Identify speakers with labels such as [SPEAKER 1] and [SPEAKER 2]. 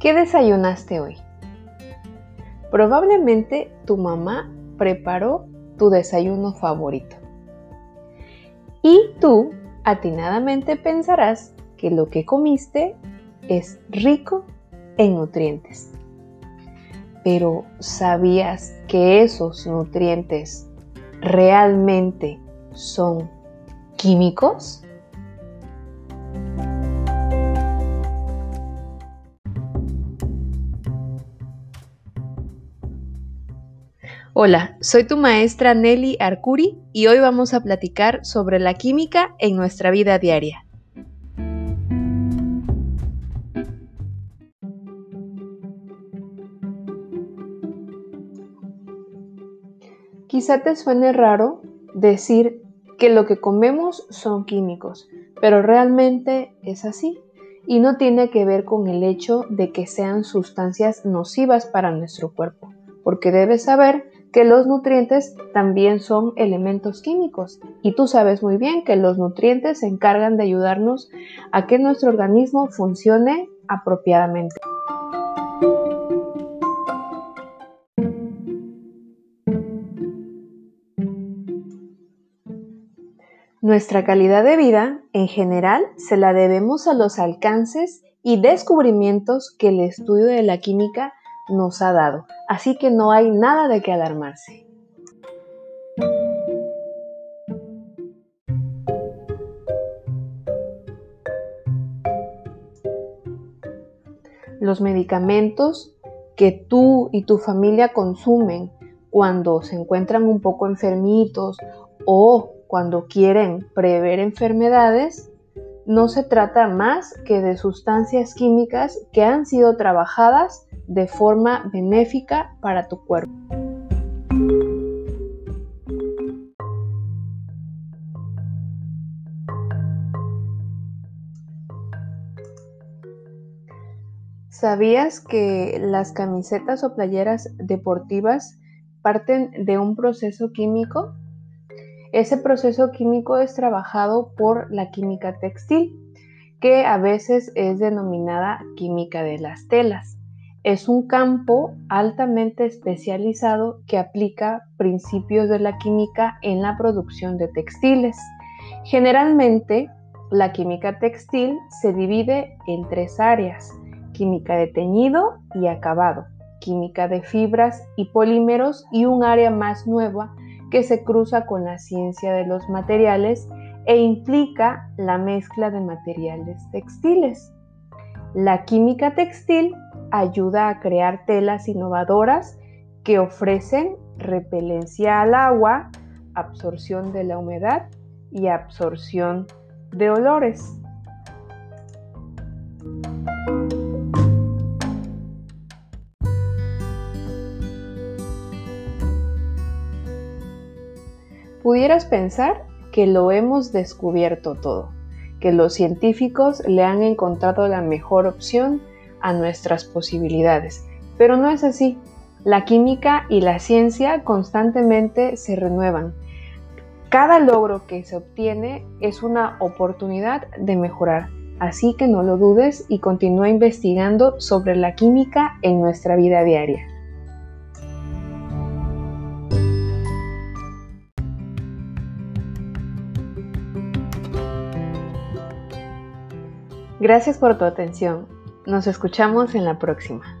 [SPEAKER 1] ¿Qué desayunaste hoy? Probablemente tu mamá preparó tu desayuno favorito. Y tú atinadamente pensarás que lo que comiste es rico en nutrientes. Pero ¿sabías que esos nutrientes realmente son químicos? Hola, soy tu maestra Nelly Arcuri y hoy vamos a platicar sobre la química en nuestra vida diaria. Quizá te suene raro decir que lo que comemos son químicos, pero realmente es así y no tiene que ver con el hecho de que sean sustancias nocivas para nuestro cuerpo, porque debes saber que los nutrientes también son elementos químicos y tú sabes muy bien que los nutrientes se encargan de ayudarnos a que nuestro organismo funcione apropiadamente. Nuestra calidad de vida, en general, se la debemos a los alcances y descubrimientos que el estudio de la química nos ha dado, así que no hay nada de qué alarmarse. Los medicamentos que tú y tu familia consumen cuando se encuentran un poco enfermitos o cuando quieren prever enfermedades no se trata más que de sustancias químicas que han sido trabajadas de forma benéfica para tu cuerpo. ¿Sabías que las camisetas o playeras deportivas parten de un proceso químico? Ese proceso químico es trabajado por la química textil, que a veces es denominada química de las telas. Es un campo altamente especializado que aplica principios de la química en la producción de textiles. Generalmente, la química textil se divide en tres áreas, química de teñido y acabado, química de fibras y polímeros y un área más nueva que se cruza con la ciencia de los materiales e implica la mezcla de materiales textiles. La química textil ayuda a crear telas innovadoras que ofrecen repelencia al agua, absorción de la humedad y absorción de olores. Pudieras pensar que lo hemos descubierto todo, que los científicos le han encontrado la mejor opción a nuestras posibilidades, pero no es así. La química y la ciencia constantemente se renuevan. Cada logro que se obtiene es una oportunidad de mejorar, así que no lo dudes y continúa investigando sobre la química en nuestra vida diaria. Gracias por tu atención. Nos escuchamos en la próxima.